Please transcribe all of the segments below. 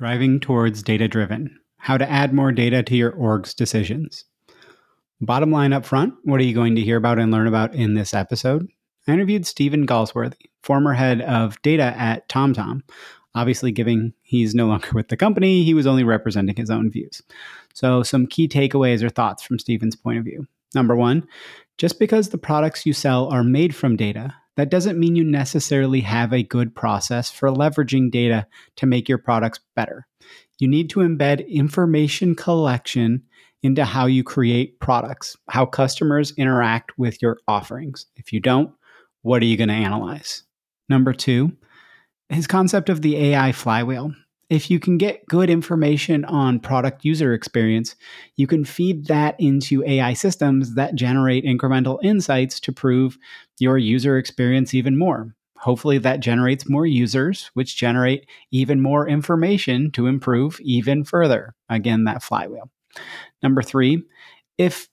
Driving towards data driven. How to add more data to your org's decisions. Bottom line up front, what are you going to hear about and learn about in this episode? I interviewed Stephen Galsworthy, former head of data at TomTom. Obviously, given he's no longer with the company, he was only representing his own views. So, some key takeaways or thoughts from Stephen's point of view. Number one, just because the products you sell are made from data that doesn't mean you necessarily have a good process for leveraging data to make your products better. You need to embed information collection into how you create products, how customers interact with your offerings. If you don't, what are you going to analyze? Number two, his concept of the AI flywheel if you can get good information on product user experience, you can feed that into AI systems that generate incremental insights to prove your user experience even more. Hopefully, that generates more users, which generate even more information to improve even further. Again, that flywheel. Number three, if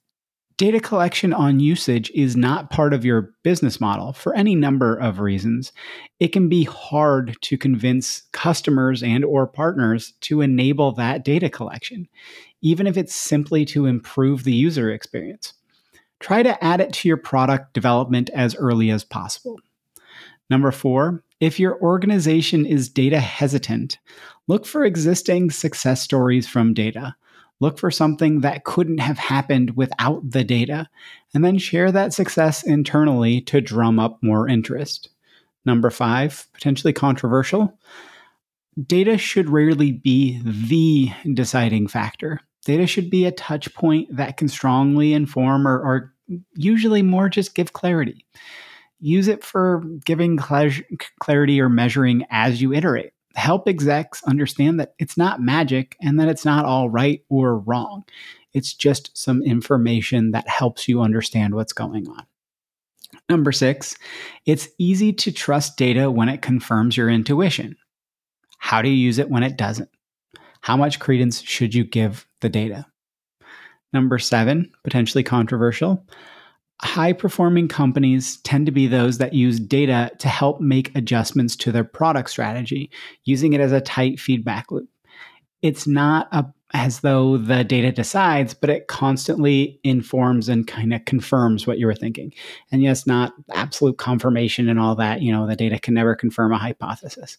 data collection on usage is not part of your business model for any number of reasons. It can be hard to convince customers and or partners to enable that data collection even if it's simply to improve the user experience. Try to add it to your product development as early as possible. Number 4 if your organization is data hesitant look for existing success stories from data Look for something that couldn't have happened without the data, and then share that success internally to drum up more interest. Number five, potentially controversial. Data should rarely be the deciding factor. Data should be a touch point that can strongly inform or, or usually more just give clarity. Use it for giving clarity or measuring as you iterate help execs understand that it's not magic and that it's not all right or wrong. It's just some information that helps you understand what's going on. Number six, it's easy to trust data when it confirms your intuition. How do you use it when it doesn't? How much credence should you give the data? Number seven, potentially controversial, high performing companies tend to be those that use data to help make adjustments to their product strategy, using it as a tight feedback loop. It's not a, as though the data decides, but it constantly informs and kind of confirms what you were thinking. And yes, not absolute confirmation and all that. You know, the data can never confirm a hypothesis.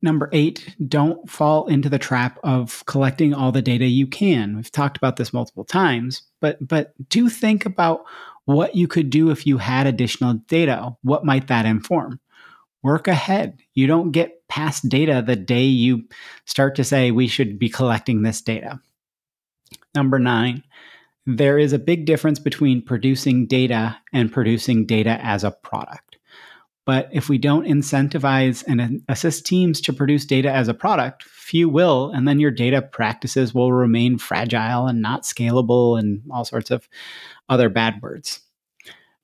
Number eight, don't fall into the trap of collecting all the data you can. We've talked about this multiple times, but but do think about what you could do if you had additional data. What might that inform? Work ahead. You don't get past data the day you start to say we should be collecting this data. Number nine, there is a big difference between producing data and producing data as a product. But if we don't incentivize and assist teams to produce data as a product, few will, and then your data practices will remain fragile and not scalable and all sorts of other bad words.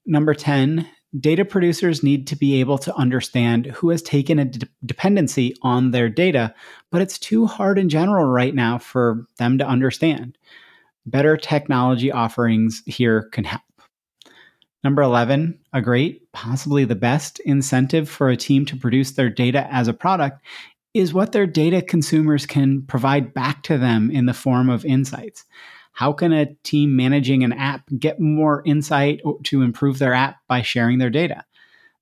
Number 10, data producers need to be able to understand who has taken a de- dependency on their data, but it's too hard in general right now for them to understand. Better technology offerings here can help. Number 11, a great, possibly the best incentive for a team to produce their data as a product is what their data consumers can provide back to them in the form of insights. How can a team managing an app get more insight to improve their app by sharing their data?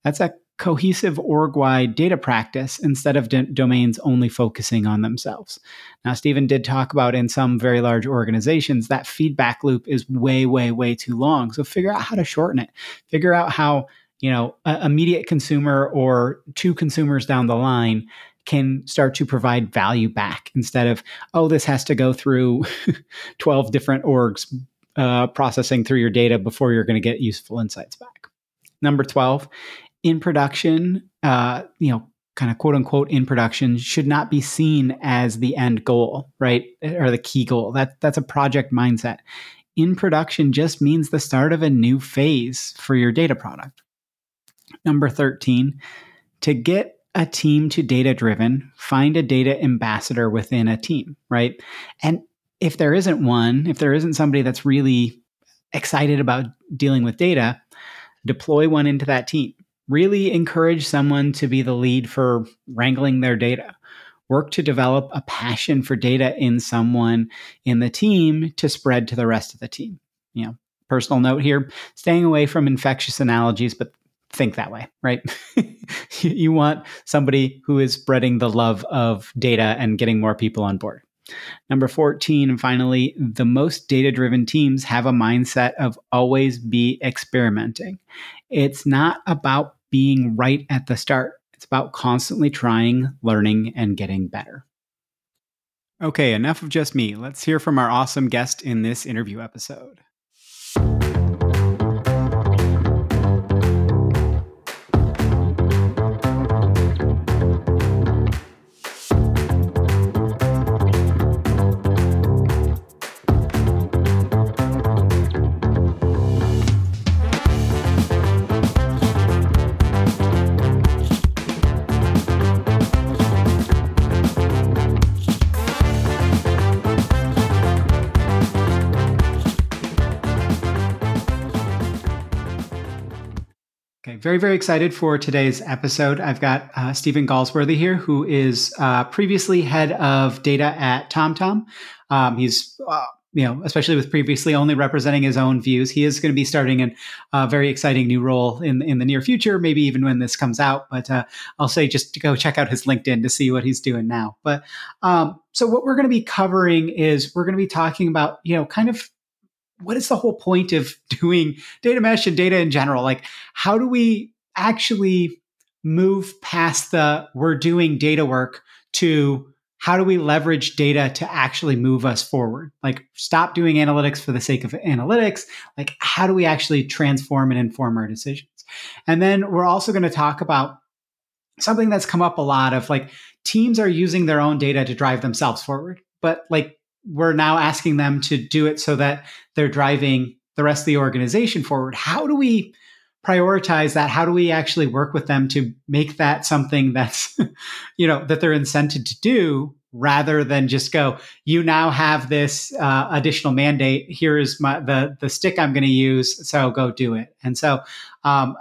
That's a cohesive org wide data practice instead of d- domains only focusing on themselves. Now, Stephen did talk about in some very large organizations that feedback loop is way, way, way too long. So figure out how to shorten it. Figure out how, you know, a immediate consumer or two consumers down the line can start to provide value back instead of, oh, this has to go through 12 different orgs uh, processing through your data before you're going to get useful insights back. Number 12 in production, uh, you know, kind of quote unquote in production should not be seen as the end goal, right? Or the key goal. That that's a project mindset. In production just means the start of a new phase for your data product. Number 13, to get a team to data driven, find a data ambassador within a team, right? And if there isn't one, if there isn't somebody that's really excited about dealing with data, deploy one into that team really encourage someone to be the lead for wrangling their data. Work to develop a passion for data in someone in the team to spread to the rest of the team. You know, personal note here staying away from infectious analogies, but think that way, right? you want somebody who is spreading the love of data and getting more people on board. Number 14, and finally, the most data driven teams have a mindset of always be experimenting. It's not about being right at the start, it's about constantly trying, learning, and getting better. Okay, enough of just me. Let's hear from our awesome guest in this interview episode. Very, very excited for today's episode. I've got uh, Stephen Galsworthy here, who is uh, previously head of data at TomTom. Um, he's uh, you know, especially with previously only representing his own views, he is going to be starting a uh, very exciting new role in in the near future, maybe even when this comes out. But uh, I'll say just to go check out his LinkedIn to see what he's doing now. But um, so what we're going to be covering is we're going to be talking about you know kind of what is the whole point of doing data mesh and data in general? Like, how do we actually move past the we're doing data work to how do we leverage data to actually move us forward? Like, stop doing analytics for the sake of analytics. Like, how do we actually transform and inform our decisions? And then we're also going to talk about something that's come up a lot of like teams are using their own data to drive themselves forward. But like we're now asking them to do it so that they're driving the rest of the organization forward. How do we prioritize that? How do we actually work with them to make that something that's, you know, that they're incented to do rather than just go, you now have this uh, additional mandate. Here is my, the, the stick I'm going to use. So go do it. And so, um,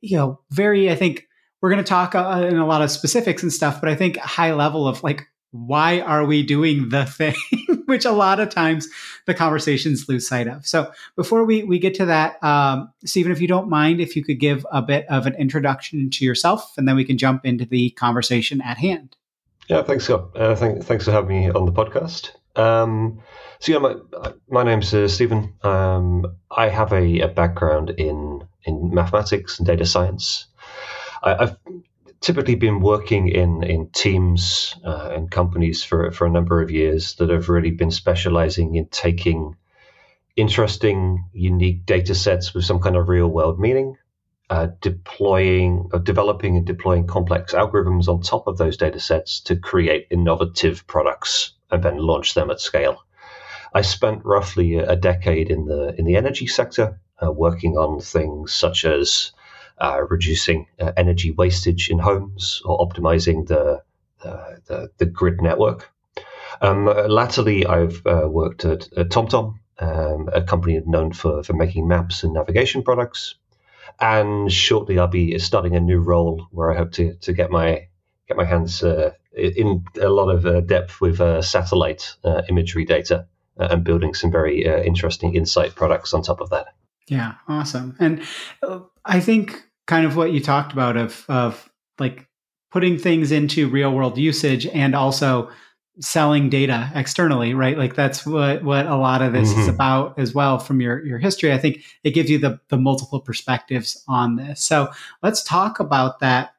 you know, very, I think we're going to talk uh, in a lot of specifics and stuff, but I think high level of like, why are we doing the thing? Which a lot of times the conversations lose sight of. So before we, we get to that, um, Stephen, if you don't mind, if you could give a bit of an introduction to yourself, and then we can jump into the conversation at hand. Yeah, thanks, Scott. Uh, thank, thanks for having me on the podcast. Um, so yeah, my my name's uh, Stephen. Um, I have a, a, background in in mathematics and data science. I, have typically been working in in teams uh, and companies for for a number of years that have really been specializing in taking interesting, unique data sets with some kind of real world meaning, uh, deploying, uh, developing and deploying complex algorithms on top of those data sets to create innovative products and then launch them at scale. I spent roughly a decade in the in the energy sector, uh, working on things such as uh, reducing uh, energy wastage in homes or optimizing the the, the, grid network. Um, latterly, I've uh, worked at, at TomTom, um, a company known for, for making maps and navigation products. And shortly, I'll be starting a new role where I hope to, to get my get my hands uh, in a lot of uh, depth with uh, satellite uh, imagery data uh, and building some very uh, interesting insight products on top of that. Yeah, awesome. And I think kind of what you talked about of of like putting things into real world usage and also selling data externally, right? Like that's what what a lot of this mm-hmm. is about as well from your your history. I think it gives you the the multiple perspectives on this. So let's talk about that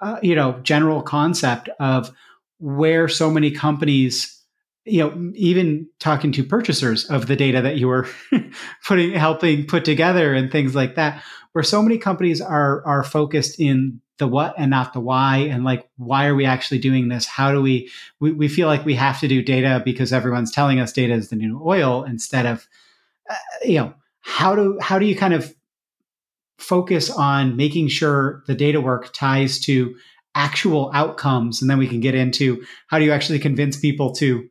uh, you know general concept of where so many companies you know even talking to purchasers of the data that you were putting helping put together and things like that where so many companies are are focused in the what and not the why and like why are we actually doing this? How do we we, we feel like we have to do data because everyone's telling us data is the new oil instead of uh, you know how do how do you kind of focus on making sure the data work ties to actual outcomes? And then we can get into how do you actually convince people to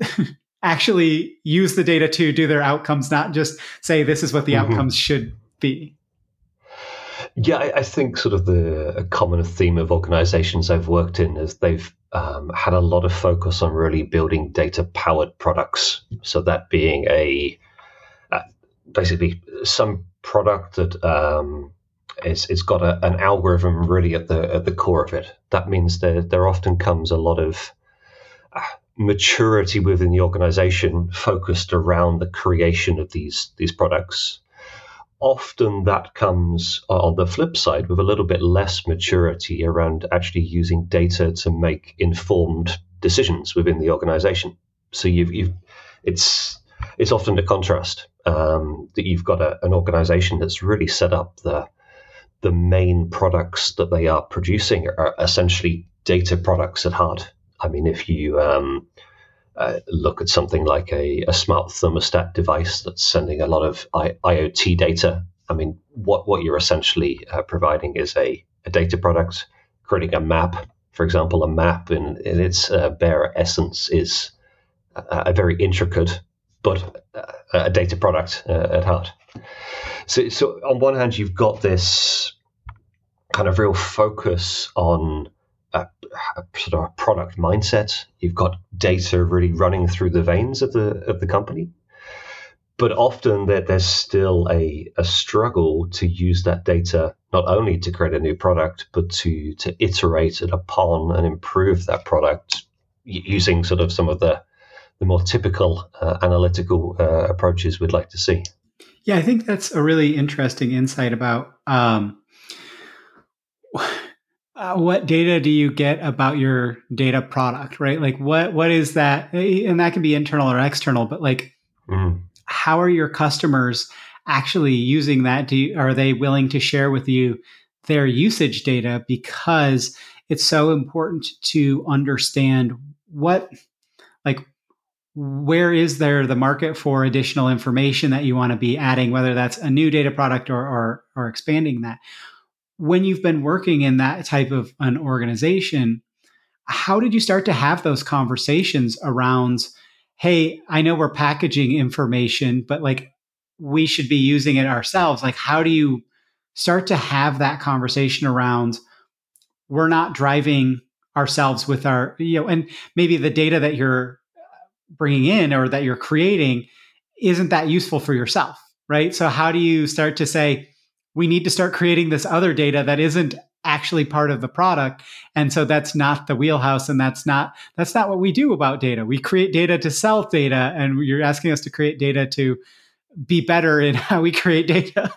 actually use the data to do their outcomes not just say this is what the mm-hmm. outcomes should be yeah, I, I, think sort of the common theme of organizations I've worked in is they've um, had a lot of focus on really building data powered products. So that being a uh, basically some product that um, is, it's got a, an algorithm really at the at the core of it. That means there there often comes a lot of uh, maturity within the organization focused around the creation of these these products often that comes on the flip side with a little bit less maturity around actually using data to make informed decisions within the organization. So you've, you've it's it's often the contrast um, that you've got a, an organization that's really set up the the main products that they are producing are essentially data products at heart. I mean, if you um, uh, look at something like a, a, smart thermostat device that's sending a lot of I, IoT data. I mean, what, what you're essentially uh, providing is a, a, data product, creating a map. For example, a map in, in its uh, bare essence is a, a, very intricate, but uh, a data product uh, at heart. So, so on one hand, you've got this kind of real focus on a, a, sort of a product mindset. You've got data really running through the veins of the of the company, but often that there's still a, a struggle to use that data not only to create a new product, but to to iterate it upon and improve that product using sort of some of the the more typical uh, analytical uh, approaches we'd like to see. Yeah, I think that's a really interesting insight about. Um, uh, what data do you get about your data product right? Like what what is that? And that can be internal or external but like mm. how are your customers actually using that? Do you, are they willing to share with you their usage data? Because it's so important to understand what like where is there the market for additional information that you want to be adding whether that's a new data product or or, or expanding that when you've been working in that type of an organization, how did you start to have those conversations around, hey, I know we're packaging information, but like we should be using it ourselves? Like, how do you start to have that conversation around we're not driving ourselves with our, you know, and maybe the data that you're bringing in or that you're creating isn't that useful for yourself, right? So, how do you start to say, we need to start creating this other data that isn't actually part of the product. And so that's not the wheelhouse and that's not that's not what we do about data. We create data to sell data and you're asking us to create data to be better in how we create data.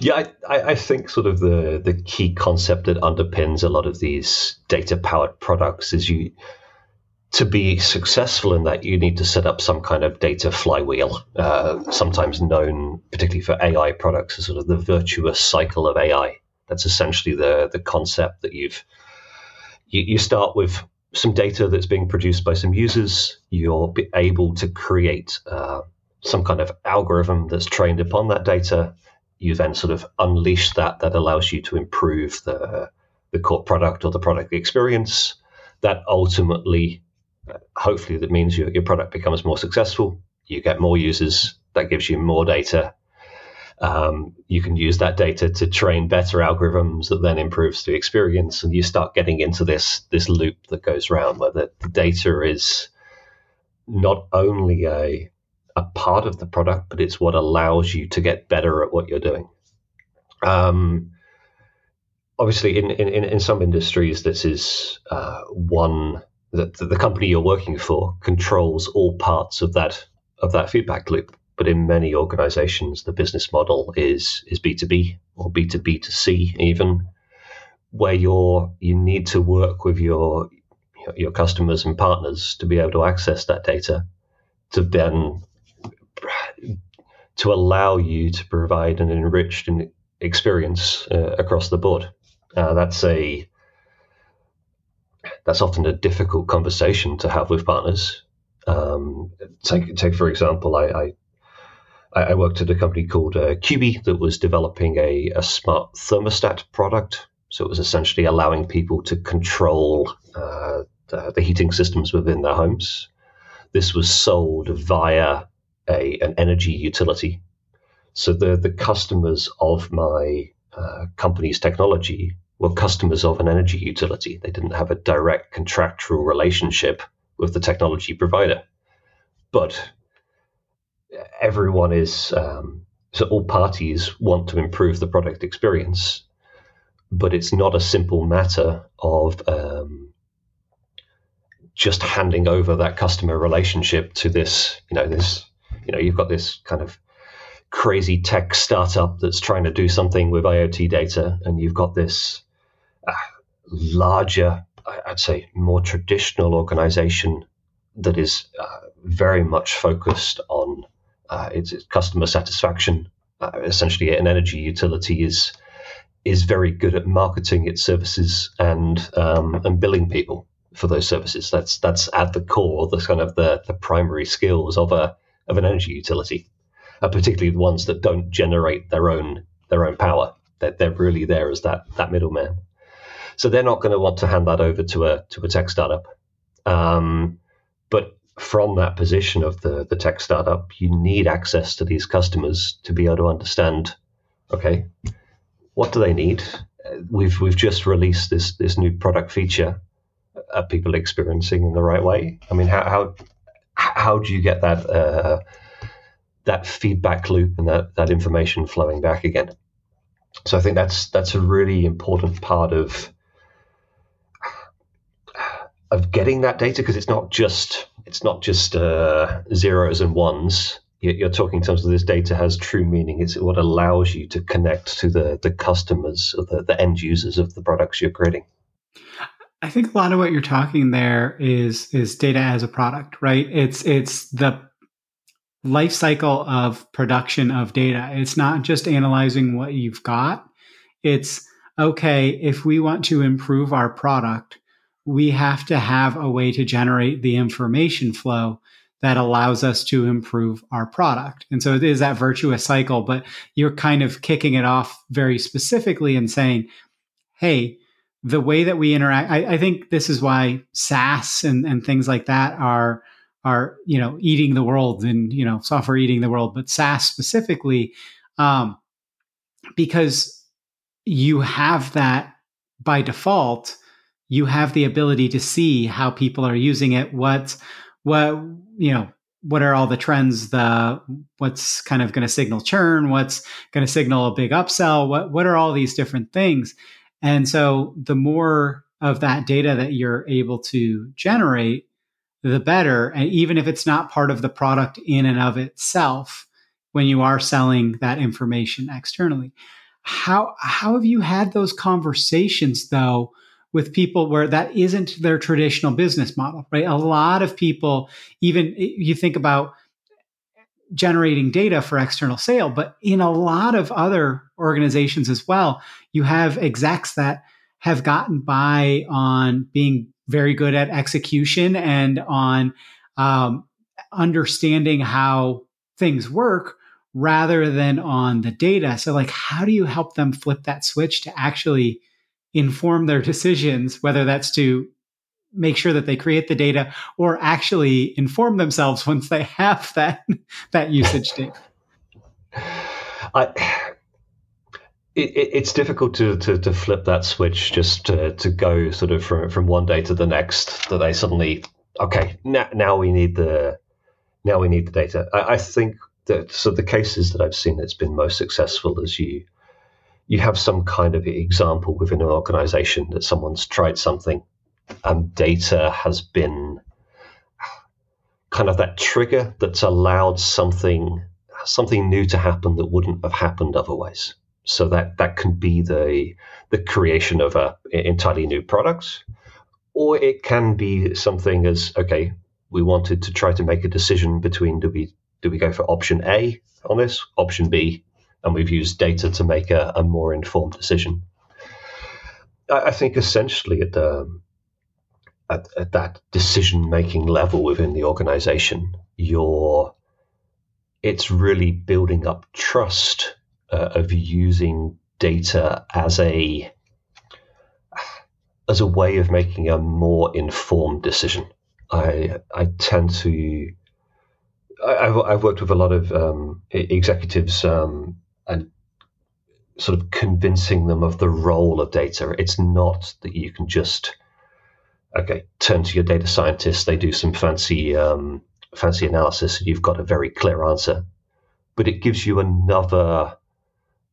Yeah I, I think sort of the the key concept that underpins a lot of these data powered products is you to be successful in that, you need to set up some kind of data flywheel, uh, sometimes known, particularly for AI products, as sort of the virtuous cycle of AI. That's essentially the the concept that you've you, you start with some data that's being produced by some users. You're able to create uh, some kind of algorithm that's trained upon that data. You then sort of unleash that. That allows you to improve the the core product or the product experience. That ultimately hopefully that means your, your product becomes more successful you get more users that gives you more data. Um, you can use that data to train better algorithms that then improves the experience and you start getting into this this loop that goes around where the, the data is not only a a part of the product but it's what allows you to get better at what you're doing. Um, obviously in, in in some industries this is uh, one that the company you're working for controls all parts of that of that feedback loop. But in many organizations, the business model is is B2B or B2B to C even, where you're you need to work with your your customers and partners to be able to access that data to then to allow you to provide an enriched experience uh, across the board. Uh, that's a that's often a difficult conversation to have with partners. Um, take, take for example, I, I, I worked at a company called uh, Quby that was developing a, a smart thermostat product. So it was essentially allowing people to control uh, the, the, heating systems within their homes. This was sold via a, an energy utility. So the, the customers of my uh, company's technology were customers of an energy utility. They didn't have a direct contractual relationship with the technology provider. But everyone is, um, so all parties want to improve the product experience, but it's not a simple matter of um, just handing over that customer relationship to this, you know, this, you know, you've got this kind of crazy tech startup that's trying to do something with IoT data, and you've got this larger, I'd say, more traditional organization that is uh, very much focused on uh, its, its, customer satisfaction. Uh, essentially, an energy utility is is very good at marketing its services and um, and billing people for those services. That's that's at the core, the kind of the, the primary skills of a of an energy utility, uh, particularly the ones that don't generate their own their own power. That they're, they're really there as that that middleman. So they're not going to want to hand that over to a to a tech startup. Um, but from that position of the the tech startup, you need access to these customers to be able to understand. Okay, what do they need? We've we've just released this this new product feature. Are people experiencing in the right way? I mean, how how how do you get that uh, that feedback loop and that that information flowing back again? So I think that's that's a really important part of of getting that data because it's not just it's not just uh, zeros and ones. You're talking in terms of this data has true meaning. It's what allows you to connect to the the customers or the, the end users of the products you're creating. I think a lot of what you're talking there is is data as a product, right? It's it's the life cycle of production of data. It's not just analyzing what you've got. It's okay, if we want to improve our product, we have to have a way to generate the information flow that allows us to improve our product. And so it is that virtuous cycle, but you're kind of kicking it off very specifically and saying, hey, the way that we interact, I, I think this is why SaaS and, and things like that are are you know eating the world and you know software eating the world, but SaaS specifically, um, because you have that by default you have the ability to see how people are using it, what what you know what are all the trends the what's kind of going to signal churn what's going to signal a big upsell what what are all these different things? And so the more of that data that you're able to generate the better. And even if it's not part of the product in and of itself when you are selling that information externally. How how have you had those conversations though with people where that isn't their traditional business model, right? A lot of people, even you think about generating data for external sale, but in a lot of other organizations as well, you have execs that have gotten by on being very good at execution and on um, understanding how things work rather than on the data. So, like, how do you help them flip that switch to actually inform their decisions, whether that's to make sure that they create the data or actually inform themselves once they have that that usage data. I, it, it's difficult to, to, to, flip that switch just to, to go sort of from, from one day to the next that they suddenly okay now, now we need the now we need the data I, I think that so the cases that I've seen that's been most successful is you you have some kind of example within an organization that someone's tried something and data has been kind of that trigger that's allowed something something new to happen that wouldn't have happened otherwise. So that that can be the the creation of a entirely new product, or it can be something as okay, we wanted to try to make a decision between do we do we go for option A on this, option B, and we've used data to make a, a more informed decision. I, I think essentially at the at, at that decision making level within the organization, you're it's really building up trust uh, of using data as a as a way of making a more informed decision. I I tend to I've, I've worked with a lot of um, executives um, and sort of convincing them of the role of data. It's not that you can just okay turn to your data scientists. They do some fancy um, fancy analysis, and you've got a very clear answer. But it gives you another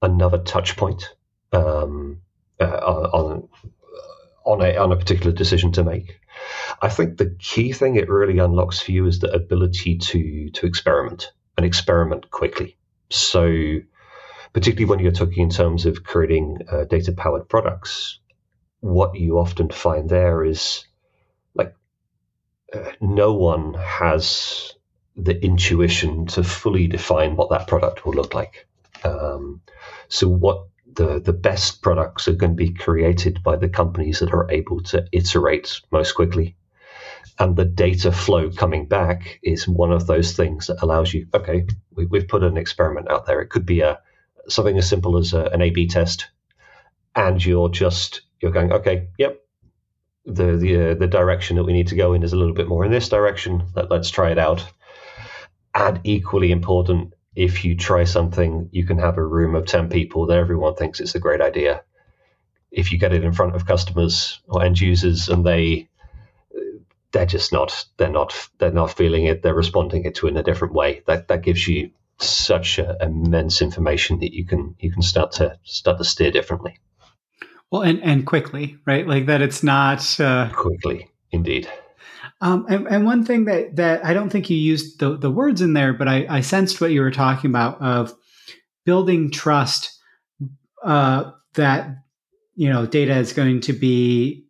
another touch point um, uh, on on a on a particular decision to make. I think the key thing it really unlocks for you is the ability to to experiment and experiment quickly. So particularly when you're talking in terms of creating uh, data powered products, what you often find there is like uh, no one has the intuition to fully define what that product will look like. Um, so, what the, the best products are going to be created by the companies that are able to iterate most quickly. And the data flow coming back is one of those things that allows you, okay, we, have put an experiment out there. It could be a, something as simple as a, an A/B test, and you're just you're going, okay, yep, the the uh, the direction that we need to go in is a little bit more in this direction. Let, let's try it out. And equally important, if you try something, you can have a room of ten people that everyone thinks it's a great idea. If you get it in front of customers or end users and they they're just not they're not they're not feeling it they're responding it to it in a different way that that gives you such a, immense information that you can you can start to start to steer differently. Well, and and quickly, right? Like that. It's not uh, quickly, indeed. Um, and, and one thing that that I don't think you used the the words in there, but I, I sensed what you were talking about of building trust. Uh, that you know, data is going to be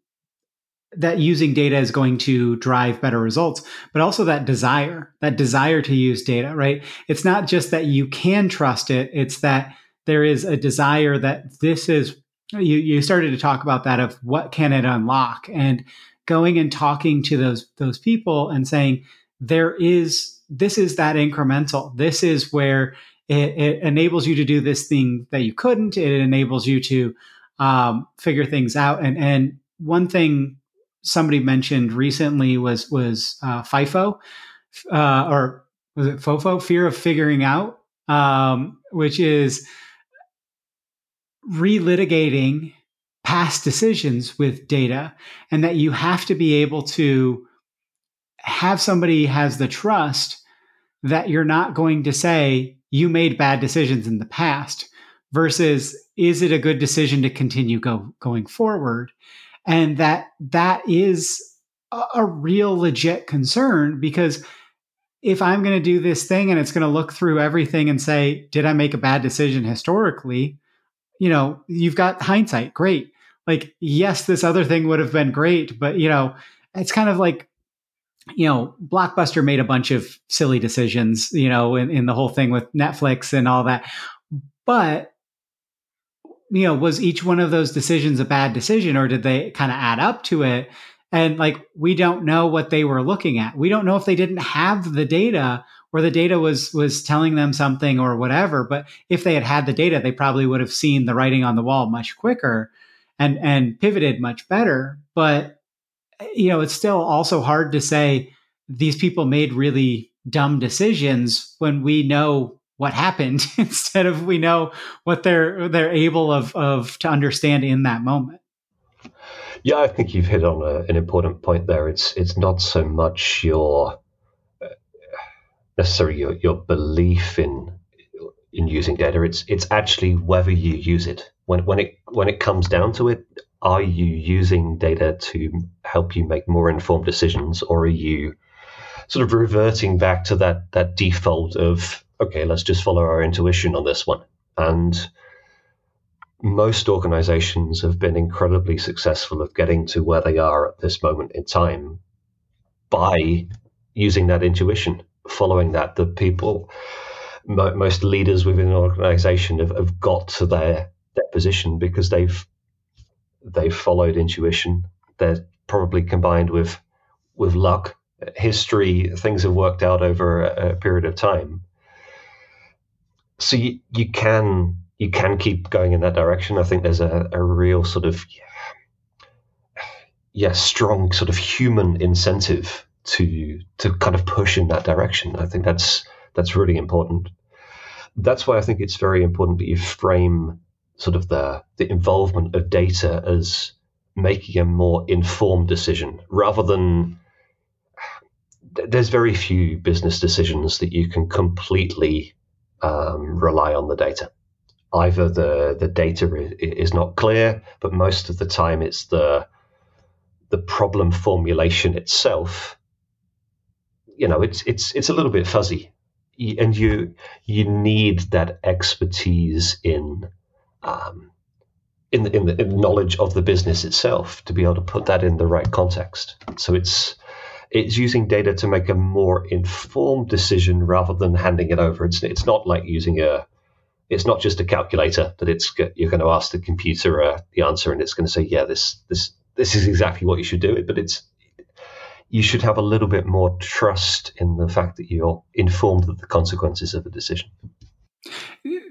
that using data is going to drive better results, but also that desire, that desire to use data, right? It's not just that you can trust it, it's that there is a desire that this is you you started to talk about that of what can it unlock and going and talking to those those people and saying there is this is that incremental. This is where it, it enables you to do this thing that you couldn't. It enables you to um, figure things out. And and one thing somebody mentioned recently was was uh, FIFO, uh, or was it FOFO? Fear of figuring out, um, which is relitigating past decisions with data, and that you have to be able to have somebody has the trust that you're not going to say you made bad decisions in the past versus is it a good decision to continue go, going forward and that that is a, a real legit concern because if i'm going to do this thing and it's going to look through everything and say did i make a bad decision historically you know you've got hindsight great like yes this other thing would have been great but you know it's kind of like you know, Blockbuster made a bunch of silly decisions, you know, in, in the whole thing with Netflix and all that. But, you know, was each one of those decisions a bad decision or did they kind of add up to it? And like, we don't know what they were looking at. We don't know if they didn't have the data or the data was was telling them something or whatever. But if they had had the data, they probably would have seen the writing on the wall much quicker and and pivoted much better. But you know, it's still also hard to say these people made really dumb decisions when we know what happened instead of we know what they're they're able of of to understand in that moment. Yeah, I think you've hit on a, an important point there. It's it's not so much your uh, necessarily your, your belief in in using data. It's it's actually whether you use it. When when it when it comes down to it, are you using data to help you make more informed decisions, or are you sort of reverting back to that that default of okay, let's just follow our intuition on this one? And most organizations have been incredibly successful of getting to where they are at this moment in time by using that intuition, following that. The people, most leaders within an organization have, have got to their, their position because they've they've followed intuition. They're probably combined with with luck, history. Things have worked out over a, a period of time. So you, you can you can keep going in that direction. I think there's a, a real sort of yeah strong sort of human incentive to to kind of push in that direction. I think that's that's really important. That's why I think it's very important that you frame sort of the the involvement of data as making a more informed decision rather than there's very few business decisions that you can completely um, rely on the data. Either the the data is not clear, but most of the time it's the the problem formulation itself. You know, it's it's it's a little bit fuzzy, and you you need that expertise in um, in the, in the knowledge of the business itself to be able to put that in the right context. So it's it's using data to make a more informed decision rather than handing it over. It's it's not like using a it's not just a calculator that it's you're going to ask the computer uh, the answer and it's going to say yeah this this this is exactly what you should do it. But it's you should have a little bit more trust in the fact that you're informed of the consequences of a decision.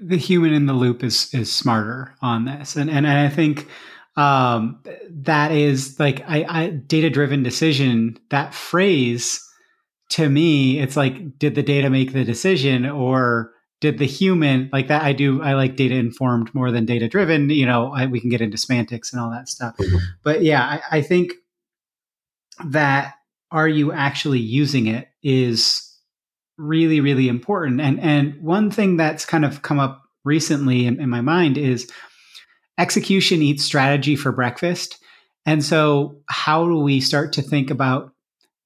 The human in the loop is is smarter on this, and and I think um, that is like I, I data driven decision. That phrase to me, it's like, did the data make the decision, or did the human like that? I do. I like data informed more than data driven. You know, I, we can get into semantics and all that stuff, mm-hmm. but yeah, I, I think that are you actually using it is really really important and and one thing that's kind of come up recently in, in my mind is execution eats strategy for breakfast and so how do we start to think about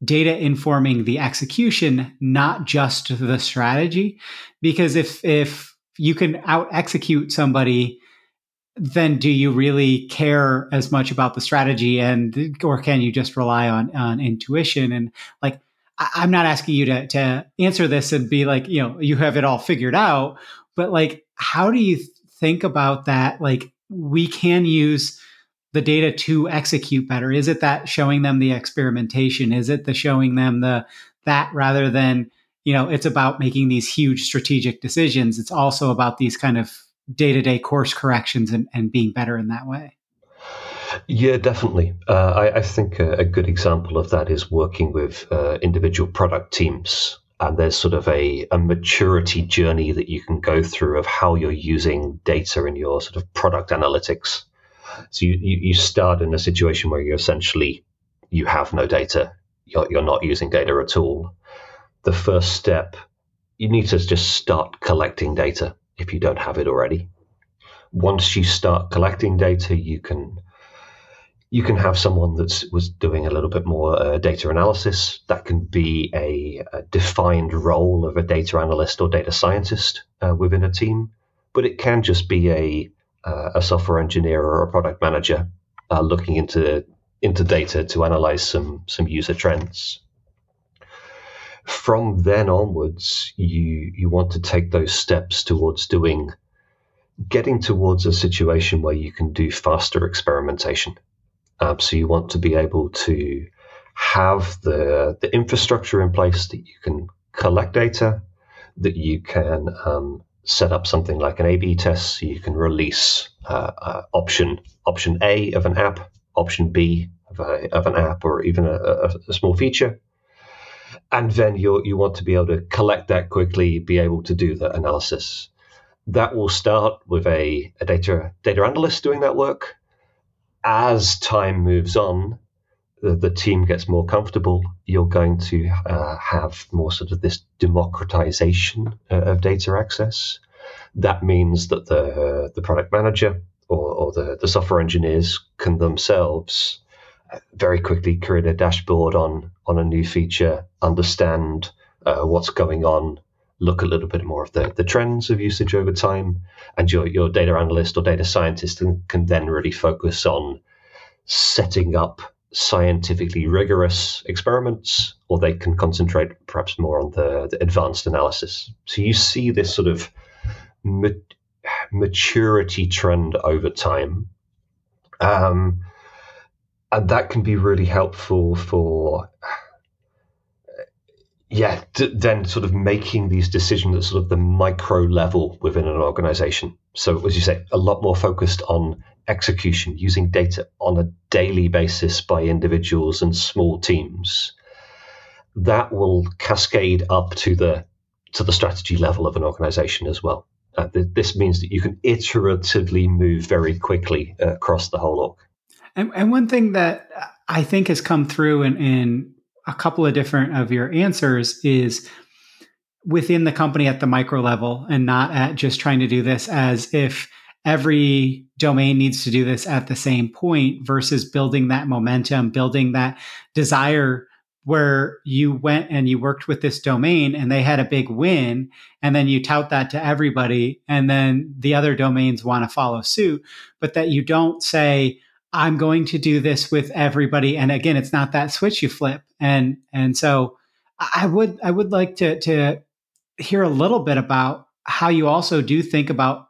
data informing the execution not just the strategy because if if you can out execute somebody then do you really care as much about the strategy and or can you just rely on on intuition and like I'm not asking you to to answer this and be like, you know, you have it all figured out, but like, how do you think about that? Like, we can use the data to execute better. Is it that showing them the experimentation? Is it the showing them the that rather than you know, it's about making these huge strategic decisions. It's also about these kind of day to day course corrections and, and being better in that way. Yeah, definitely. Uh, I, I, think a, a, good example of that is working with uh, individual product teams. And there's sort of a, a maturity journey that you can go through of how you're using data in your sort of product analytics. So you, you, you start in a situation where you essentially you have no data, you're, you're not using data at all. The first step you need to just start collecting data if you don't have it already. Once you start collecting data, you can you can have someone that was doing a little bit more uh, data analysis. That can be a, a, defined role of a data analyst or data scientist uh, within a team, but it can just be a uh, a software engineer or a product manager uh, looking into into data to analyze some some user trends. From then onwards, you you want to take those steps towards doing getting towards a situation where you can do faster experimentation um, so you want to be able to have the the infrastructure in place that you can collect data, that you can um, set up something like an A/B test, so you can release uh, uh, option option A of an app, option B of, a, of an app, or even a, a, a small feature, and then you you want to be able to collect that quickly, be able to do the analysis. That will start with a, a data data analyst doing that work as time moves on, the, the team gets more comfortable. You're going to uh, have more sort of this democratization uh, of data access. That means that the the product manager or, or the, the software engineers can themselves uh, very quickly create a dashboard on on a new feature, understand uh, what's going on, look a little bit more of the, the trends of usage over time, and your, your data analyst or data scientist can, can then really focus on setting up scientifically rigorous experiments, or they can concentrate perhaps more on the, the advanced analysis. So you see this sort of ma- maturity trend over time. Um, and that can be really helpful for yeah, d- then sort of making these decisions at sort of the micro level within an organization. So, as you say, a lot more focused on execution, using data on a daily basis by individuals and small teams. That will cascade up to the to the strategy level of an organization as well. Uh, th- this means that you can iteratively move very quickly uh, across the whole org. And, and, one thing that I think has come through in, in a couple of different of your answers is within the company at the micro level and not at just trying to do this as if every domain needs to do this at the same point versus building that momentum, building that desire where you went and you worked with this domain and they had a big win and then you tout that to everybody and then the other domains want to follow suit but that you don't say I'm going to do this with everybody. And again, it's not that switch you flip. And and so I would I would like to to hear a little bit about how you also do think about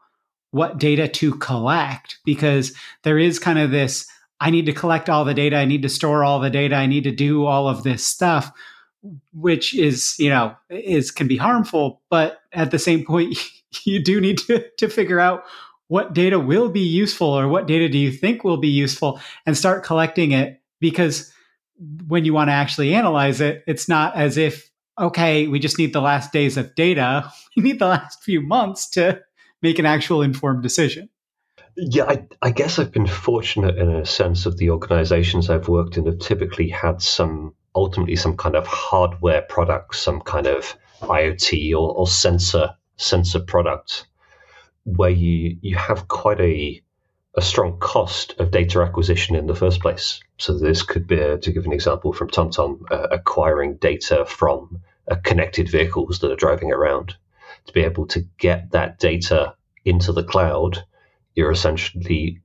what data to collect because there is kind of this I need to collect all the data, I need to store all the data, I need to do all of this stuff which is, you know, is can be harmful, but at the same point you do need to to figure out what data will be useful or what data do you think will be useful and start collecting it because when you want to actually analyze it it's not as if okay we just need the last days of data. We need the last few months to make an actual informed decision. Yeah I, I guess i've been fortunate in a sense of the organizations i've worked in have typically had some ultimately some kind of hardware product some kind of iot or, or sensor sensor product where you you have quite a a strong cost of data acquisition in the first place. So this could be, to give an example from TomTom, uh, acquiring data from uh, connected vehicles that are driving around. To be able to get that data into the cloud, you're essentially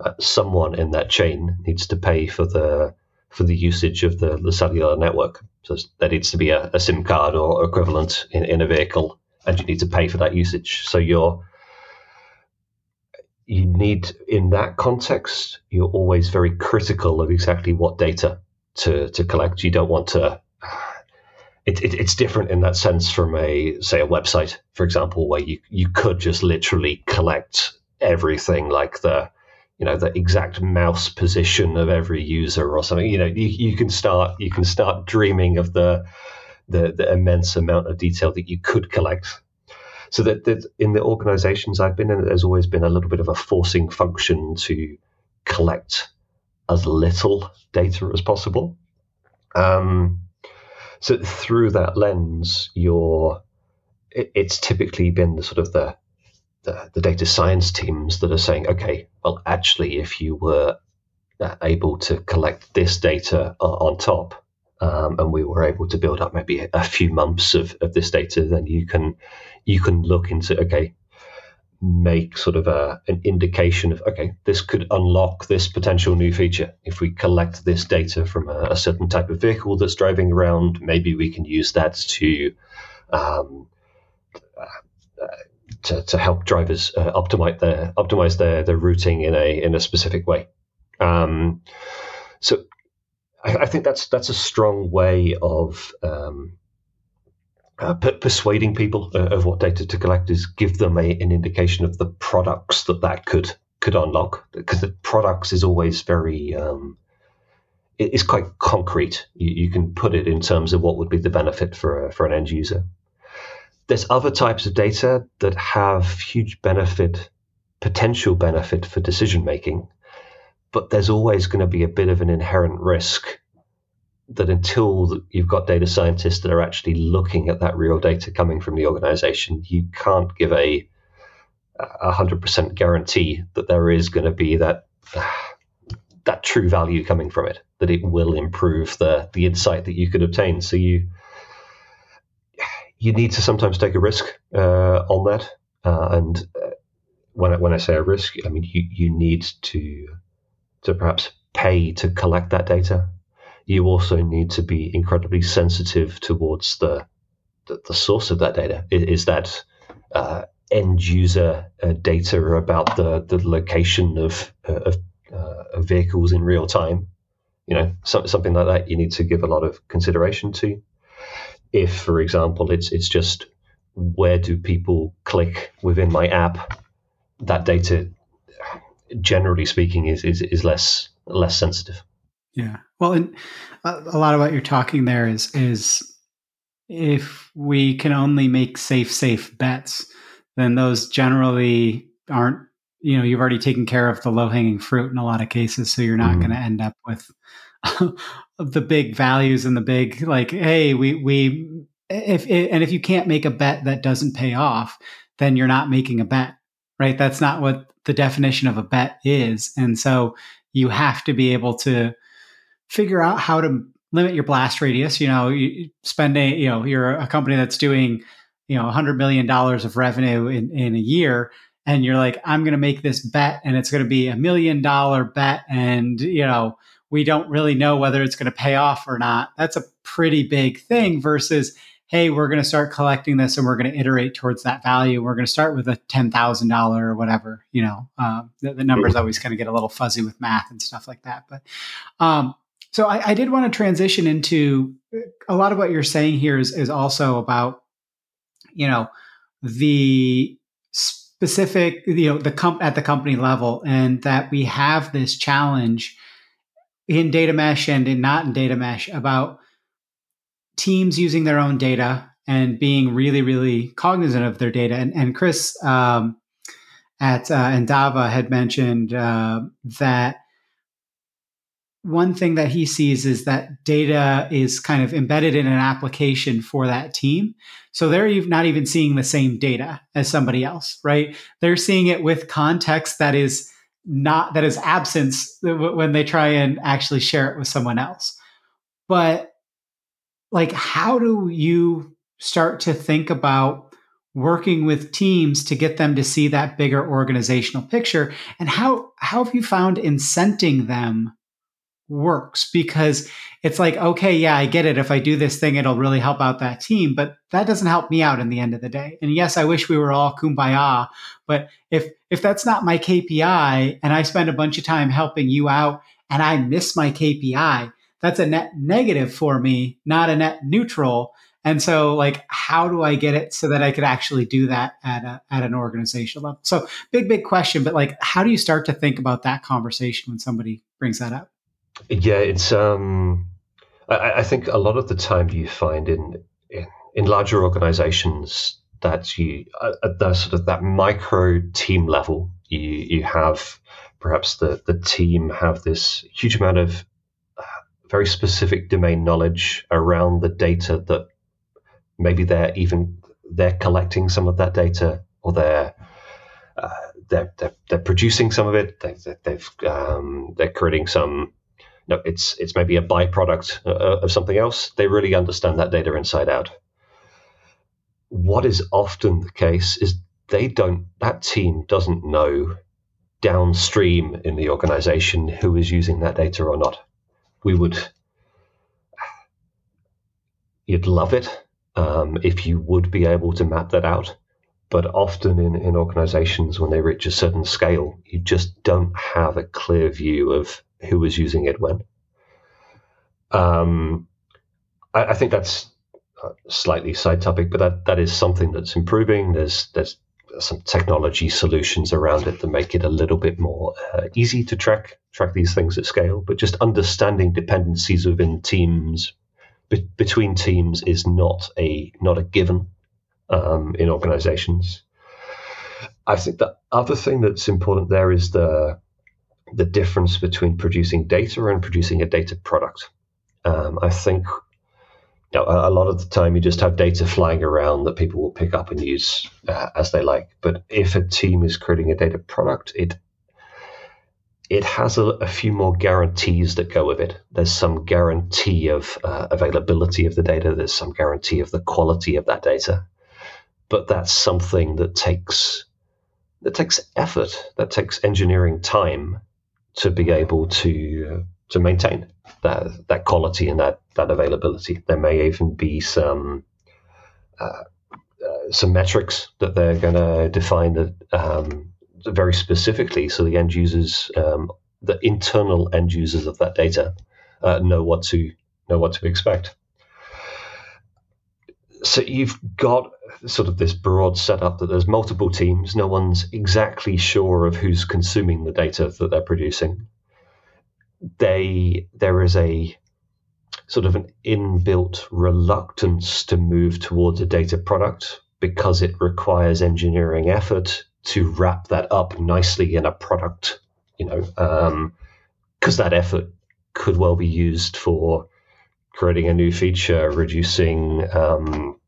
uh, someone in that chain needs to pay for the for the usage of the, the cellular network. So there needs to be a, a SIM card or equivalent in, in a vehicle, and you need to pay for that usage. So you're you need in that context you're always very critical of exactly what data to, to collect. You don't want to it, it, it's different in that sense from a say a website for example where you, you could just literally collect everything like the you know the exact mouse position of every user or something. You know you, you can start you can start dreaming of the, the the immense amount of detail that you could collect so that, in the organizations I've been in, there's always been a little bit of a forcing function to collect as little data as possible. Um, so through that lens, you're it, it's typically been the sort of the, the, the data science teams that are saying, okay, well, actually, if you were uh, able to collect this data on top, um, and we were able to build up maybe a few months of, of this data, then you can you can look into okay, make sort of a, an indication of okay, this could unlock this potential new feature if we collect this data from a, a certain type of vehicle that's driving around. Maybe we can use that to um, uh, to, to help drivers uh, optimize their optimize their, their routing in a in a specific way. Um, so I, I, think that's that's a strong way of um, uh, per- persuading people uh, of what data to collect is give them a, an indication of the products that that could could unlock because the products is always very um, it, it's quite concrete. You, you, can put it in terms of what would be the benefit for a, for an end user. There's other types of data that have huge benefit, potential benefit for decision making, but there's always going to be a bit of an inherent risk that until you've got data scientists that are actually looking at that real data coming from the organization, you can't give a a hundred percent guarantee that there is going to be that that true value coming from it, that it will improve the the insight that you could obtain. So you you need to sometimes take a risk uh, on that, uh, and uh, when I, when I say a risk, I mean you you need to to perhaps pay to collect that data you also need to be incredibly sensitive towards the the, the source of that data. Is, is that uh, end user uh, data about the the location of uh, of, uh, of, vehicles in real time? You know, so, something like that. You need to give a lot of consideration to. If, for example, it's it's just where do people click within my app, that data, generally speaking, is is, is less less sensitive. Yeah. Well, and a lot of what you're talking there is is if we can only make safe, safe bets, then those generally aren't. You know, you've already taken care of the low hanging fruit in a lot of cases, so you're not mm-hmm. going to end up with the big values and the big like, hey, we we if and if you can't make a bet that doesn't pay off, then you're not making a bet, right? That's not what the definition of a bet is, and so you have to be able to figure out how to limit your blast radius. You know, you spend a, you know, you're a company that's doing, you know, $100 million of revenue in, in a year. And you're like, I'm going to make this bet and it's going to be a million dollar bet. And, you know, we don't really know whether it's going to pay off or not. That's a pretty big thing versus, hey, we're going to start collecting this and we're going to iterate towards that value. We're going to start with a $10,000 or whatever, you know, uh, the, the, numbers always kind of get a little fuzzy with math and stuff like that. But um, so I, I, did want to transition into a lot of what you're saying here is, is also about, you know, the specific, you know, the comp at the company level, and that we have this challenge in data mesh and in not in data mesh about teams using their own data and being really, really cognizant of their data. And, and Chris um, at uh, Endava had mentioned uh, that one thing that he sees is that data is kind of embedded in an application for that team. So they're not even seeing the same data as somebody else, right? They're seeing it with context that is not, that is absence when they try and actually share it with someone else. But like, how do you start to think about working with teams to get them to see that bigger organizational picture? And how, how have you found incenting them works because it's like okay yeah i get it. If i do this thing it'll really help out that team but that doesn't help me out in the end of the day. And yes i wish we were all kumbaya but if if that's not my kpi and i spend a bunch of time helping you out and i miss my kpi that's a net negative for me not a net neutral. And so like how do i get it so that i could actually do that at a, at an organization level? So big big question but like how do you start to think about that conversation when somebody brings that up yeah, it's. Um, I, I, think a lot of the time you find in in, in larger organizations that you at the sort of that micro team level, you you have perhaps the the team have this huge amount of uh, very specific domain knowledge around the data that maybe they're even they're collecting some of that data or they're uh, they're, they're, they're producing some of it. They've, they've um, they're creating some. No, it's it's maybe a byproduct uh, of something else. They really understand that data inside out. What is often the case is they don't. That team doesn't know downstream in the organization who is using that data or not. We would. You'd love it um, if you would be able to map that out but often in, in organizations, when they reach a certain scale, you just don't have a clear view of who is using it when. Um, I, I, think that's a slightly side topic, but that, that is something that's improving. There's there's some technology solutions around it that make it a little bit more uh, easy to track track these things at scale. But just understanding dependencies within teams be- between teams is not a not a given um, in organizations. I think the other thing that's important there is the the difference between producing data and producing a data product. Um, I think you know, a, lot of the time you just have data flying around that people will pick up and use uh, as they like. But if a team is creating a data product, it it has a, a, few more guarantees that go with it. There's some guarantee of uh, availability of the data. There's some guarantee of the quality of that data but that's something that takes that takes effort, that takes engineering time to be able to to maintain that that quality and that that availability. There may even be some uh, uh, some metrics that they're going to define that um, very specifically, so the end users, um, the internal end users of that data, uh, know what to know what to expect so you've got sort of this broad setup that there's multiple teams. No one's exactly sure of who's consuming the data that they're producing. They there is a sort of an inbuilt reluctance to move towards a data product because it requires engineering effort to wrap that up nicely in a product. You know, because um, that effort could well be used for creating a new feature, reducing, um,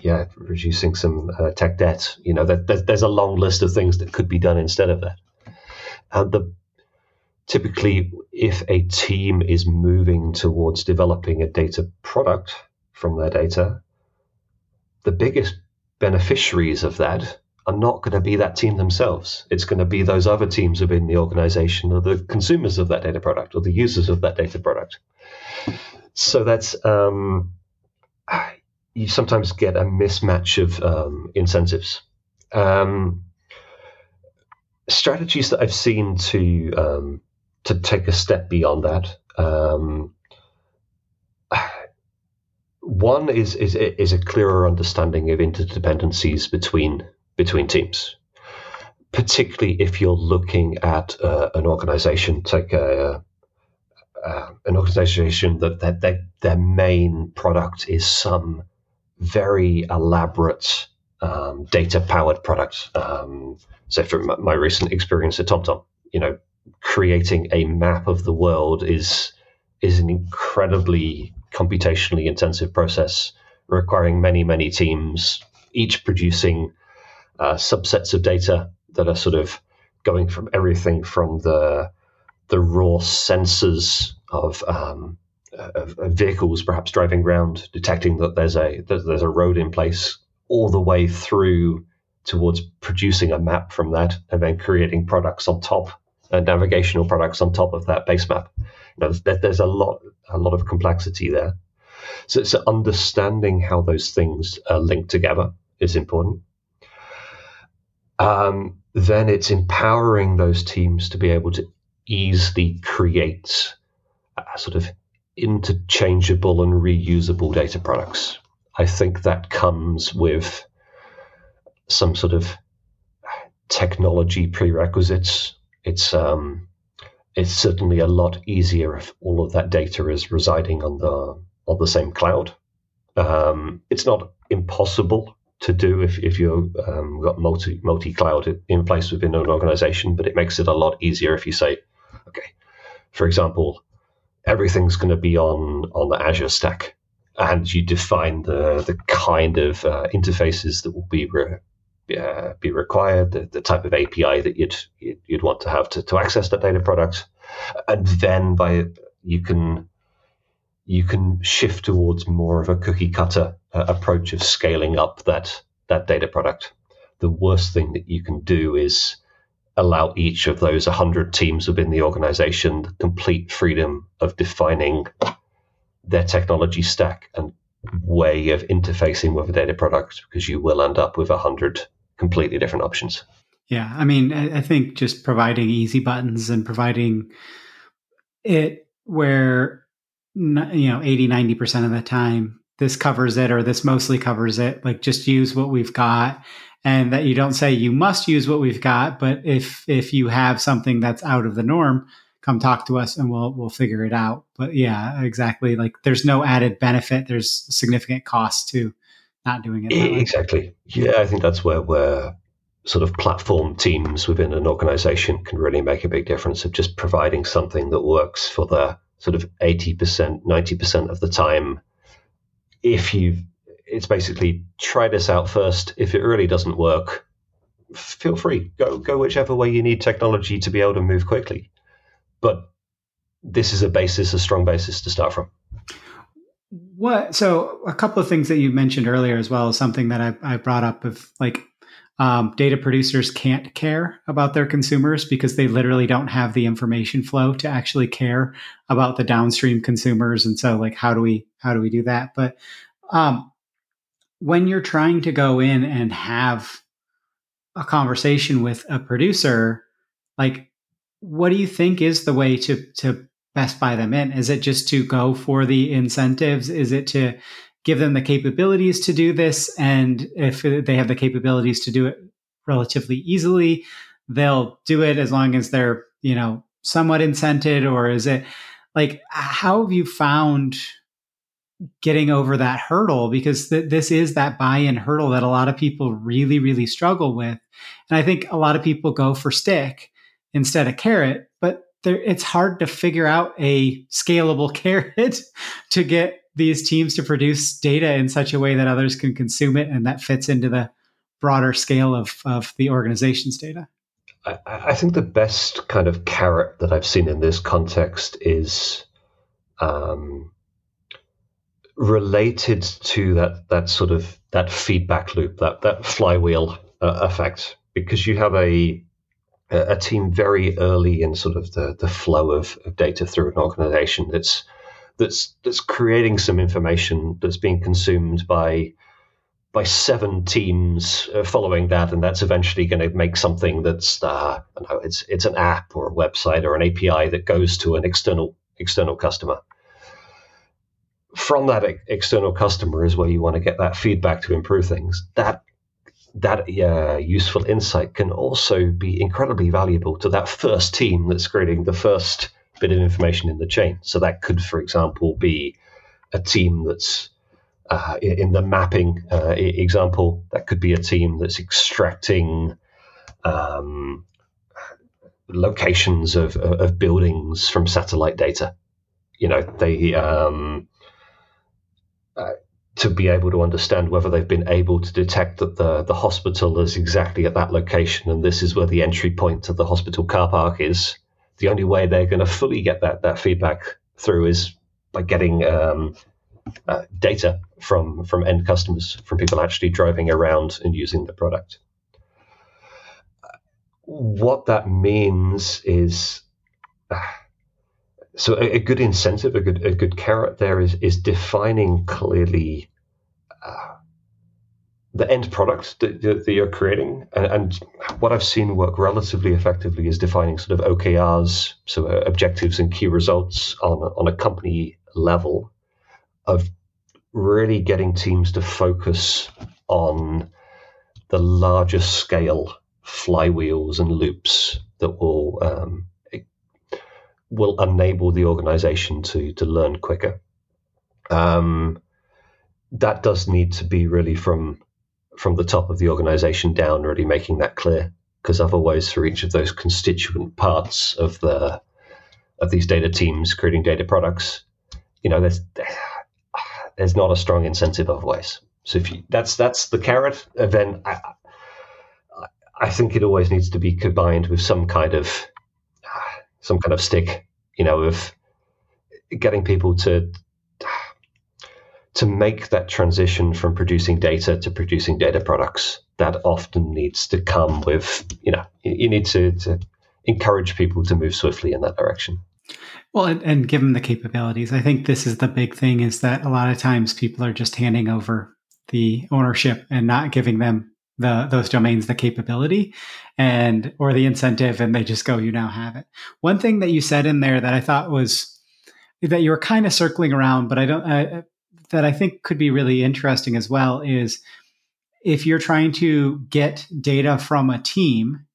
yeah, reducing some uh, tech debt. You know, that, there's a long list of things that could be done instead of that. And the typically, if a team is moving towards developing a data product from their data, the biggest beneficiaries of that are not going to be that team themselves. It's going to be those other teams within the organization or the consumers of that data product or the users of that data product. So that's um, you sometimes get a mismatch of um, incentives. Um, strategies that I've seen to um, to take a step beyond that. Um, one is, is is a clearer understanding of interdependencies between between teams, particularly if you're looking at uh, an organization. Take a uh, an organization that, that, that their main product is some very elaborate um, data powered product. Um, so, from my recent experience at TomTom, you know, creating a map of the world is is an incredibly computationally intensive process, requiring many many teams, each producing uh, subsets of data that are sort of going from everything from the the raw sensors of, um, of, vehicles perhaps driving around, detecting that there's a there's a road in place, all the way through towards producing a map from that, and then creating products on top, uh, navigational products on top of that base map. You know, there's, there's a lot a lot of complexity there. So, so understanding how those things are linked together is important. Um, then it's empowering those teams to be able to easily create a sort of interchangeable and reusable data products. I think that comes with some sort of technology prerequisites. It's um, it's certainly a lot easier if all of that data is residing on the on the same cloud. Um, it's not impossible to do if, if you've um, got multi multi cloud in place within an organization, but it makes it a lot easier if you say, okay, for example, everything's going to be on on the Azure stack. and you define the the kind of uh, interfaces that will be re- uh, be required, the, the type of API that you'd you'd want to have to, to access that data product, and then by you can you can shift towards more of a cookie cutter uh, approach of scaling up that that data product. The worst thing that you can do is allow each of those 100 teams within the organization the complete freedom of defining their technology stack and way of interfacing with a data product because you will end up with 100 completely different options. Yeah, I mean, I think just providing easy buttons and providing it where you know 80 90% of the time this covers it or this mostly covers it like just use what we've got and that you don't say you must use what we've got but if if you have something that's out of the norm come talk to us and we'll we'll figure it out. But yeah exactly. Like there's no added benefit. There's significant cost to not doing it exactly. Yeah i think that's where where sort of platform teams within an organization can really make a big difference of just providing something that works for the sort of 80% 90% of the time. If you it's basically try this out first. If it really doesn't work, feel free go go whichever way you need technology to be able to move quickly. But this is a basis, a strong basis to start from. What? So a couple of things that you mentioned earlier, as well as something that I, I brought up of like um, data producers can't care about their consumers because they literally don't have the information flow to actually care about the downstream consumers and so like how do we how do we do that but um, when you're trying to go in and have a conversation with a producer like what do you think is the way to to best buy them in is it just to go for the incentives is it to give them the capabilities to do this. And if they have the capabilities to do it relatively easily, they'll do it as long as they're, you know, somewhat incented. Or is it like, how have you found getting over that hurdle? Because th- this is that buy in hurdle that a lot of people really, really struggle with. And I think a lot of people go for stick instead of carrot, but there, it's hard to figure out a scalable carrot to get these teams to produce data in such a way that others can consume it and that fits into the broader scale of, of the organization's data? I, I think the best kind of carrot that I've seen in this context is um, related to that that sort of that feedback loop, that that flywheel uh, effect, because you have a a team very early in sort of the, the flow of, of data through an organization that's that's that's creating some information that's being consumed by by seven teams uh, following that, and that's eventually going to make something that's uh, know, it's it's an app or a website or an API that goes to an external external customer. From that external customer is where you want to get that feedback to improve things. That that uh, useful insight can also be incredibly valuable to that first team that's creating the first bit of information in the chain. So that could, for example, be a team that's uh, in the mapping uh, example. That could be a team that's extracting um, locations of, of buildings from satellite data. You know, they um, to be able to understand whether they've been able to detect that the the hospital is exactly at that location, and this is where the entry point to the hospital car park is the only way they're going to fully get that that feedback through is by getting um, uh, data from from end customers, from people actually driving around and using the product. What that means is. Uh, so a, a, good incentive, a good a good carrot there is is defining clearly uh, the end product that, that you're creating. And, and, what I've seen work relatively effectively is defining sort of OKRs, so uh, objectives and key results on, on a company level of really getting teams to focus on the larger scale flywheels and loops that will um, will enable the organization to to learn quicker. Um, that does need to be really from from the top of the organization down, really making that clear. Because otherwise, for each of those constituent parts of the of these data teams creating data products, you know, there's there's not a strong incentive otherwise. So if you, that's that's the carrot, then I, I think it always needs to be combined with some kind of some kind of stick, you know, of getting people to to make that transition from producing data to producing data products. That often needs to come with, you know, you need to, to encourage people to move swiftly in that direction. Well, and, and give them the capabilities. I think this is the big thing is that a lot of times people are just handing over the ownership and not giving them the those domains the capability and or the incentive and they just go you now have it one thing that you said in there that i thought was that you were kind of circling around but i don't I, that i think could be really interesting as well is if you're trying to get data from a team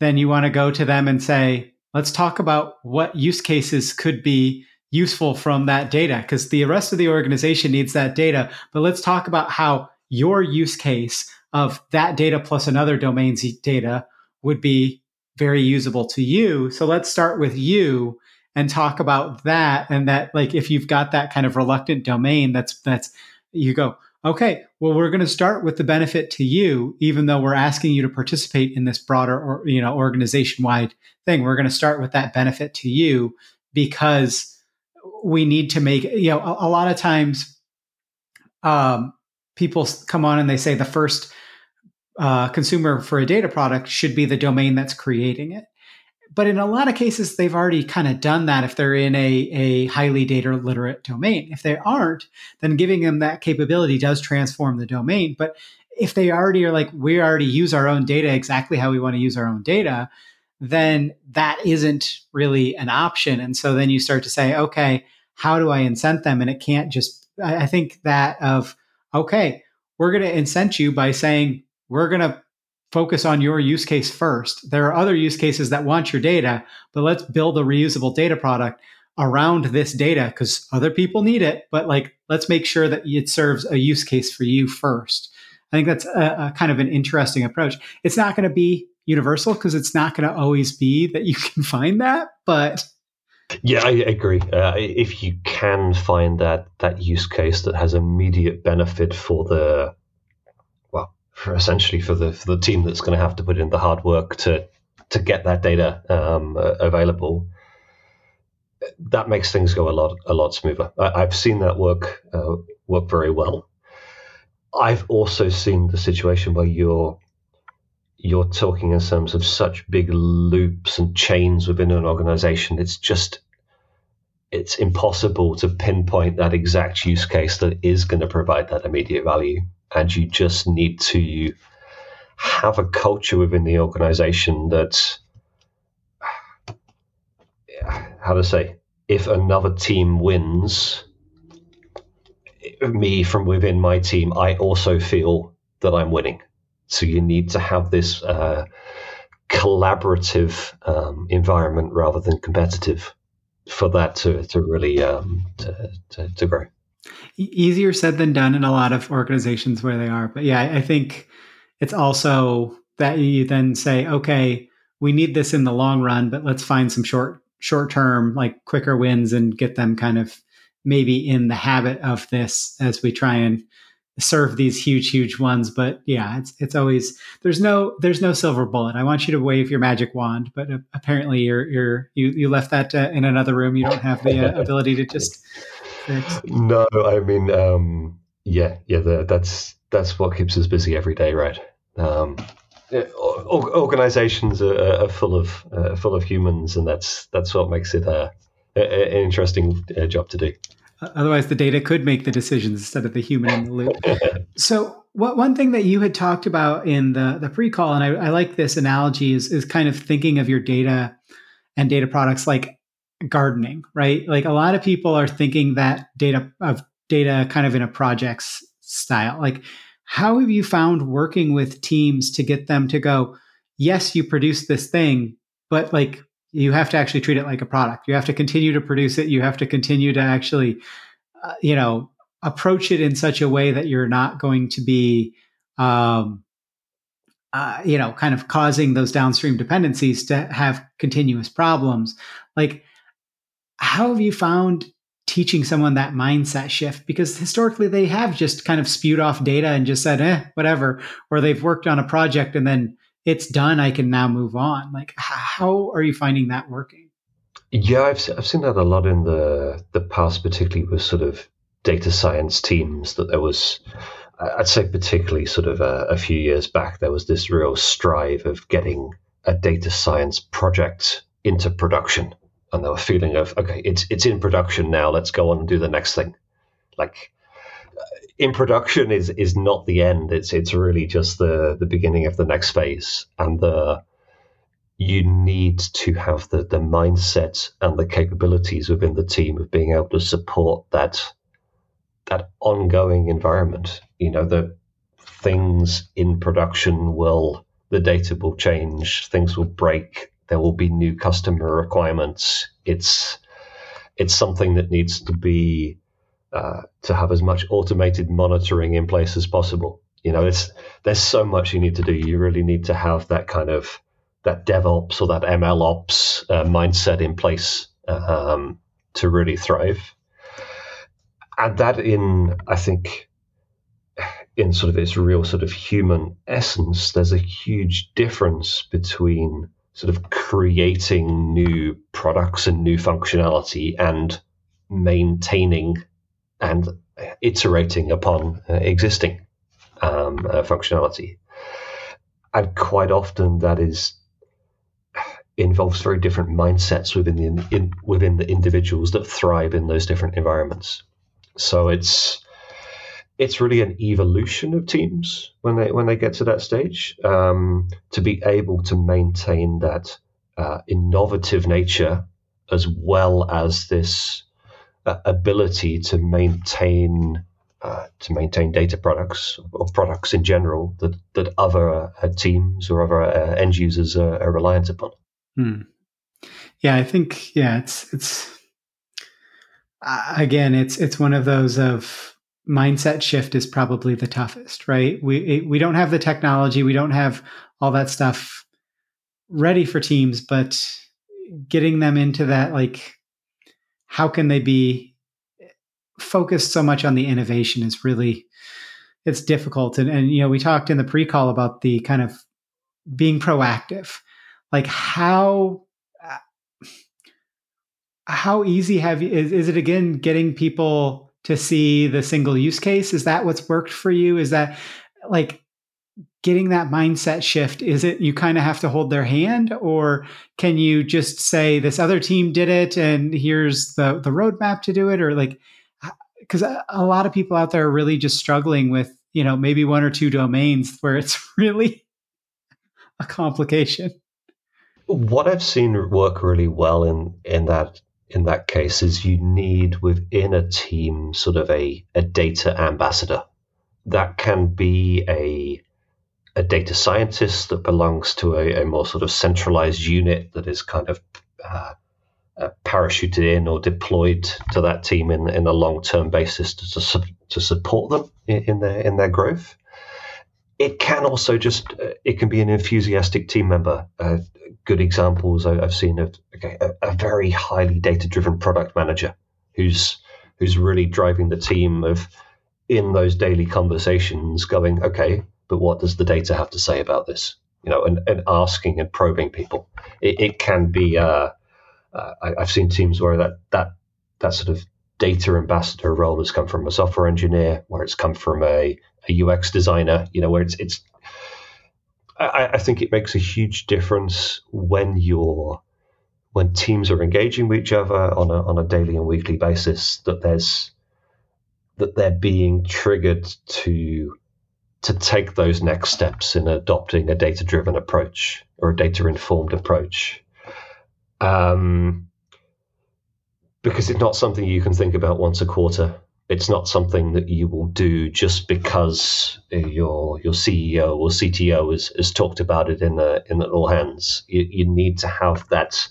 then you want to go to them and say let's talk about what use cases could be useful from that data because the rest of the organization needs that data. But let's talk about how your use case of that data plus another domain's data would be very usable to you. So let's start with you and talk about that and that like if you've got that kind of reluctant domain that's that's you go okay well we're going to start with the benefit to you even though we're asking you to participate in this broader or you know organization wide thing we're going to start with that benefit to you because we need to make you know a, a lot of times um, people come on and they say the first uh, consumer for a data product should be the domain that's creating it but in a lot of cases they've already kind of done that if they're in a, a highly data literate domain if they aren't then giving them that capability does transform the domain but if they already are like we already use our own data exactly how we want to use our own data then that isn't really an option. And so then you start to say, okay, how do I incent them? And it can't just, I think that of, okay, we're going to incent you by saying, we're going to focus on your use case first. There are other use cases that want your data, but let's build a reusable data product around this data because other people need it. But like, let's make sure that it serves a use case for you first. I think that's a, a kind of an interesting approach. It's not going to be universal because it's not going to always be that you can find that, but yeah, I agree. Uh, if you can find that that use case that has immediate benefit for the well, for essentially for the for the team that's going to have to put in the hard work to to get that data um, uh, available, that makes things go a lot a lot smoother. I, have seen that work uh, work very well. I've also seen the situation where you're you're talking in terms of such big loops and chains within an organization. It's just it's impossible to pinpoint that exact use case that is going to provide that immediate value. And you just need to have a culture within the organization that how to say if another team wins me from within my team i also feel that i'm winning so you need to have this uh, collaborative um, environment rather than competitive for that to, to really um, to, to, to, grow. Easier said than done in a lot of organizations where they are. But yeah, I think it's also that you then say, okay, we need this in the long run, but let's find some short short term, like quicker wins and get them kind of maybe in the habit of this as we try and serve these huge huge ones but yeah it's it's always there's no there's no silver bullet. I want you to wave your magic wand but uh, apparently you're you're you, you left that uh, in another room. You don't have the uh, ability to just fix. no i mean um yeah yeah the, that's that's what keeps us busy every day right? Um organizations are, are, full of uh, full of humans and that's that's what makes it uh, a, an interesting uh, job to do Otherwise, the data could make the decisions instead of the human in the loop. so, what one thing that you had talked about in the the pre call, and I, I like this analogy, is is kind of thinking of your data and data products like gardening, right? Like a lot of people are thinking that data of data kind of in a projects style. Like, how have you found working with teams to get them to go? Yes, you produce this thing, but like you have to actually treat it like a product. You have to continue to produce it. You have to continue to actually, uh, you know, approach it in such a way that you're not going to be, um, uh, you know, kind of causing those downstream dependencies to have continuous problems. Like, how have you found teaching someone that mindset shift because historically they have just kind of spewed off data and just said, eh, whatever, or they've worked on a project and then it's done. I can now move on. Like, how are you finding that working? Yeah, I've, I've seen that a lot in the, the past, particularly with sort of data science teams, that there was, I'd say, particularly sort of a, a few years back, there was this real strive of getting a data science project into production and there a feeling of okay, it's it's in production now. Let's go on and do the next thing. Like in production is is not the end. It's it's really just the the beginning of the next phase, and the you need to have the the mindset and the capabilities within the team of being able to support that that ongoing environment. You know, the things in production will the data will change, things will break, there will be new customer requirements. It's it's something that needs to be uh, to have as much automated monitoring in place as possible. You know, it's there's so much you need to do. You really need to have that kind of that DevOps or that ML ops uh, mindset in place um, to really thrive. And that in, I think, in sort of its real sort of human essence, there's a huge difference between sort of creating new products and new functionality and maintaining and iterating upon uh, existing um, uh, functionality. And quite often that is involves very different mindsets within the in, within the individuals that thrive in those different environments. So it's it's really an evolution of teams when they when they get to that stage um, to be able to maintain that uh, innovative nature as well as this uh, ability to maintain uh, to maintain data products or products in general that that other uh, teams or other uh, end users are, are reliant upon. Hmm. Yeah, I think yeah, it's it's again, it's it's one of those of mindset shift is probably the toughest, right? We we don't have the technology, we don't have all that stuff ready for teams, but getting them into that like how can they be focused so much on the innovation is really it's difficult and and you know we talked in the pre-call about the kind of being proactive like how uh, how easy have you is, is it again getting people to see the single use case? Is that what's worked for you? Is that like getting that mindset shift? Is it you kind of have to hold their hand, or can you just say this other team did it and here's the the roadmap to do it, or like because a lot of people out there are really just struggling with you know maybe one or two domains where it's really a complication. What I've seen work really well in in that in that case is you need within a team sort of a, a data ambassador. That can be a a data scientist that belongs to a, a more sort of centralized unit that is kind of uh, uh, parachuted in or deployed to that team in, in a long term basis to, to, to support them in, in, their in their growth. It can also just uh, it can be an enthusiastic team member. Uh, good examples I've seen of okay, a, a very highly data driven product manager who's who's really driving the team of in those daily conversations going okay but what does the data have to say about this? You know and, and asking and probing people. It, it can be uh, uh, I, have seen teams where that that that sort of data ambassador role has come from a software engineer where it's come from a, a ux designer you know where it's it's I, I think it makes a huge difference when you're when teams are engaging with each other on a on a daily and weekly basis that there's that they're being triggered to to take those next steps in adopting a data driven approach or a data informed approach. Um, because it's not something you can think about once a quarter it's not something that you will do just because your your CEO or CTO has, has talked about it in the in the all hands. You, you need to have that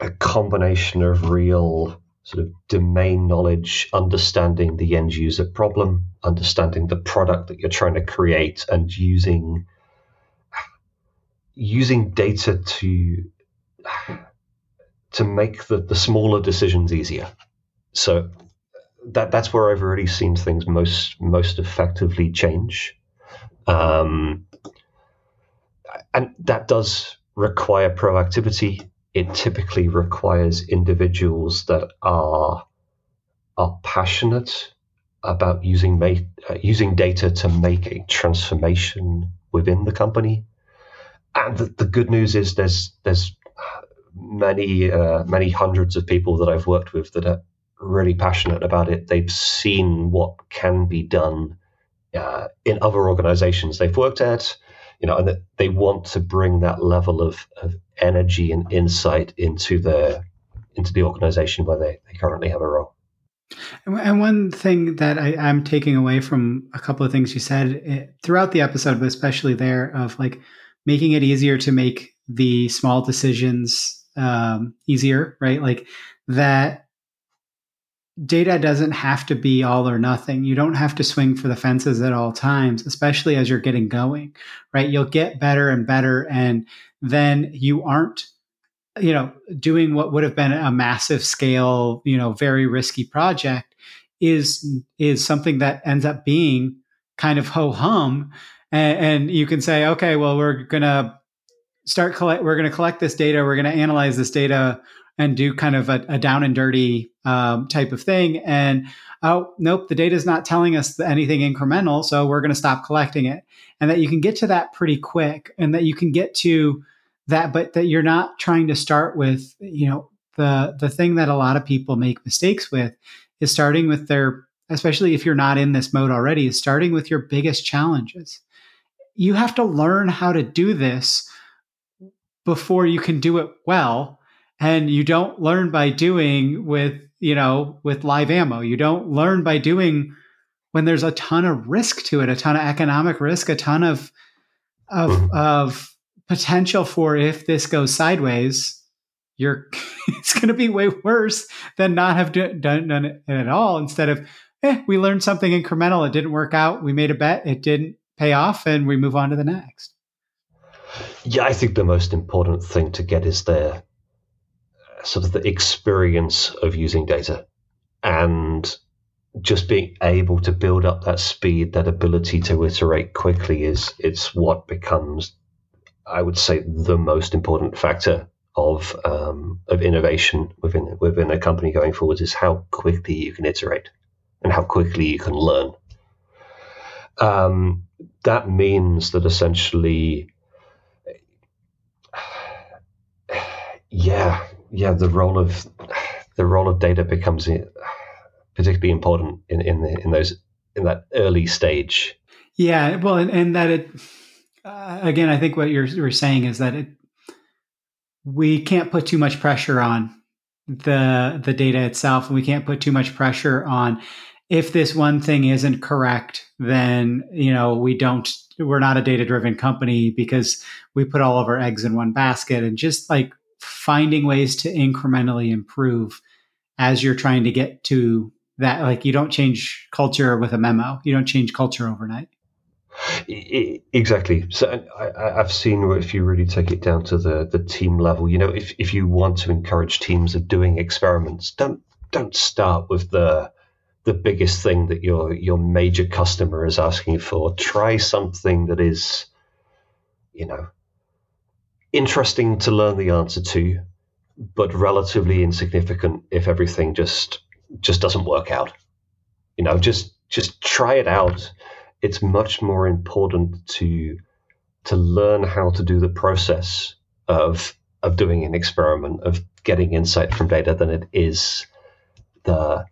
a combination of real sort of domain knowledge, understanding the end user problem, understanding the product that you're trying to create, and using using data to to make the, the smaller decisions easier. So that that's where I've already seen things most most effectively change. Um, and that does require proactivity. It typically requires individuals that are are passionate about using ma- uh, using data to make a transformation within the company. And the, the good news is there's there's many uh, many hundreds of people that I've worked with that are really passionate about it. They've seen what can be done uh, in other organizations they've worked at, you know, and that they want to bring that level of, of energy and insight into the into the organization where they, they currently have a role. And one thing that I, am taking away from a couple of things you said it, eh, throughout the episode, but especially there, of like making it easier to make the small decisions um, easier, right? Like that data doesn't have to be all or nothing. You don't have to swing for the fences at all times, especially as you're getting going, right? You'll get better and better. And then you aren't, you know, doing what would have been a massive scale, you know, very risky project is, is something that ends up being kind of ho hum. And, and you can say, okay, well, we're going to start collect, we're going to collect this data. We're going to analyze this data and do kind of a, a down and dirty um, type of thing. And oh, nope, the data is not telling us anything incremental, so we're going to stop collecting it. And that you can get to that pretty quick, and that you can get to that, but that you're not trying to start with, you know, the the thing that a lot of people make mistakes with is starting with their, especially if you're not in this mode already, is starting with your biggest challenges. You have to learn how to do this before you can do it well and you don't learn by doing with you know with live ammo. You don't learn by doing when there's a ton of risk to it a ton of economic risk a ton of of of potential for if this goes sideways you're it's going to be way worse than not have done, done it at all. Instead of eh, we learned something incremental. It didn't work out. We made a bet. It didn't pay off and we move on to the next. Yeah i think the most important thing to get is there sort of the experience of using data and just being able to build up that speed, that ability to iterate quickly is it's what becomes, I would say, the most important factor of um, of innovation within within a company going forward is how quickly you can iterate and how quickly you can learn. Um, that means that essentially, yeah, yeah, the role of the role of data becomes particularly important in in, the, in those in that early stage. Yeah, well, and, and that it uh, again, I think what you're, you're saying is that it we can't put too much pressure on the the data itself, and we can't put too much pressure on if this one thing isn't correct, then you know we don't we're not a data driven company because we put all of our eggs in one basket and just like finding ways to incrementally improve as you're trying to get to that like you don't change culture with a memo. You don't change culture overnight. Exactly. So I, have seen if you really take it down to the the team level you know if, if you want to encourage teams of doing experiments don't don't start with the the biggest thing that your your major customer is asking for. Try something that is you know interesting to learn the answer to, but relatively insignificant if everything just just doesn't work out. You know, just just try it out. It's much more important to to learn how to do the process of of doing an experiment, of getting insight from data than it is the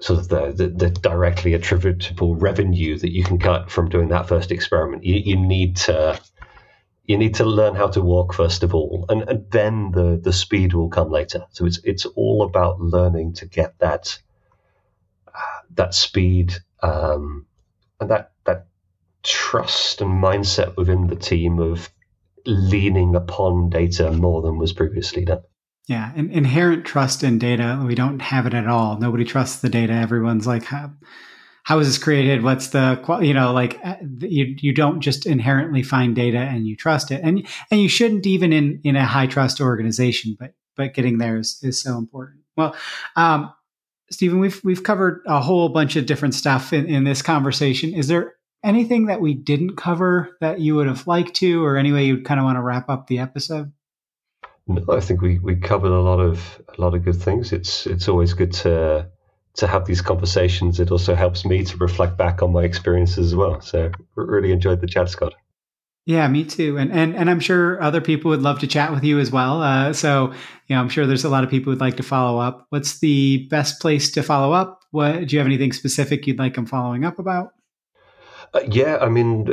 sort of the, the, the, directly attributable revenue that you can cut from doing that first experiment. You, you need to you need to learn how to walk first of all, and, and then the the speed will come later. So it's it's all about learning to get that uh, that speed um, and that that trust and mindset within the team of leaning upon data more than was previously done. Yeah, inherent trust in data. We don't have it at all. Nobody trusts the data. Everyone's like, how is this created? What's the you know like uh, you you don't just inherently find data and you trust it, and and you shouldn't even in in a high trust organization. But but getting there is, is so important. Well, um, Stephen, we've we've covered a whole bunch of different stuff in, in this conversation. Is there anything that we didn't cover that you would have liked to, or any way you'd kind of want to wrap up the episode? No, I think we, we covered a lot of a lot of good things. It's it's always good to to have these conversations. It also helps me to reflect back on my experiences as well. So really enjoyed the chat, Scott. Yeah, me too. And and and I'm sure other people would love to chat with you as well. Uh, so you know, I'm sure there's a lot of people who'd like to follow up. What's the best place to follow up? What do you have anything specific you'd like them following up about? Uh, yeah, I mean,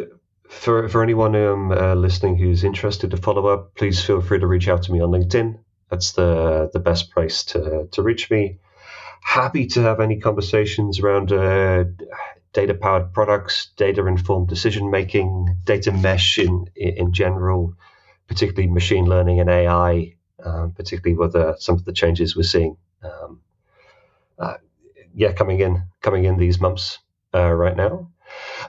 for for anyone um, uh, listening who's interested to follow up, please feel free to reach out to me on LinkedIn. That's the the best place to to reach me. Happy to have any conversations around uh, data powered products, data informed decision making, data mesh in, in general, particularly machine learning and AI, um, particularly with uh, some of the changes we're seeing. Um, uh, yeah, coming in, coming in these months uh, right now.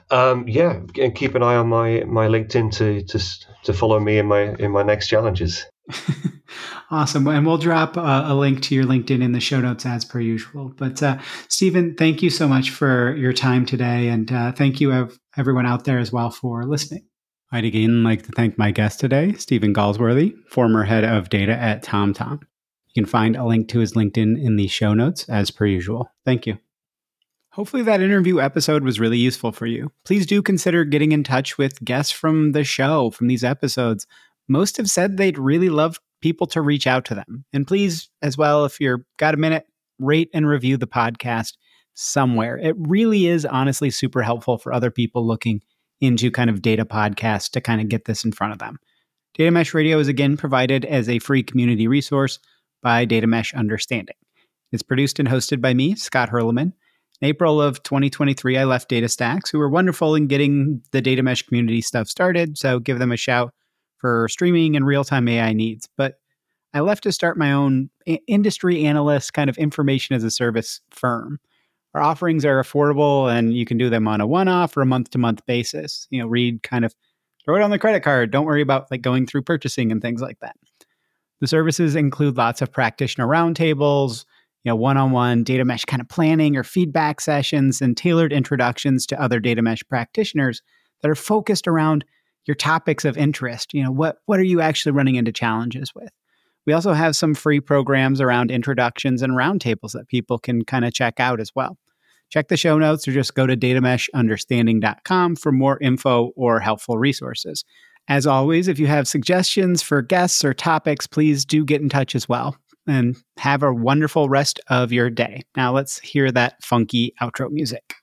Um, yeah, and keep an eye on my my LinkedIn to to to follow me in my in my next challenges. awesome. And we'll drop uh, a link to your LinkedIn in the show notes as per usual. But uh, Stephen, thank you so much for your time today. And uh, thank you, ev- everyone out there as well, for listening. I'd again like to thank my guest today, Stephen Galsworthy, former head of data at TomTom. You can find a link to his LinkedIn in the show notes as per usual. Thank you. Hopefully, that interview episode was really useful for you. Please do consider getting in touch with guests from the show, from these episodes most have said they'd really love people to reach out to them. And please, as well, if you're got a minute, rate and review the podcast somewhere. It really is honestly super helpful for other people looking into kind of data podcasts to kind of get this in front of them. Data Mesh Radio is again provided as a free community resource by Data Mesh Understanding. It's produced and hosted by me, Scott Hirleman. In April of 2023, I left DataStax, who were wonderful in getting the Data Mesh community stuff started. So give them a shout for streaming and real time AI needs. But I left to start my own industry analyst kind of information as a service firm. Our offerings are affordable and you can do them on a one off or a month to month basis. You know, read kind of throw it on the credit card. Don't worry about like going through purchasing and things like that. The services include lots of practitioner roundtables, you know, one-on-one data mesh kind of planning or feedback sessions and tailored introductions to other data mesh practitioners that are focused around your topics of interest. You know, what what are you actually running into challenges with? We also have some free programs around introductions and roundtables that people can kind of check out as well. Check the show notes or just go to datameshunderstanding.com for more info or helpful resources. As always, if you have suggestions for guests or topics, please do get in touch as well. And have a wonderful rest of your day. Now let's hear that funky outro music.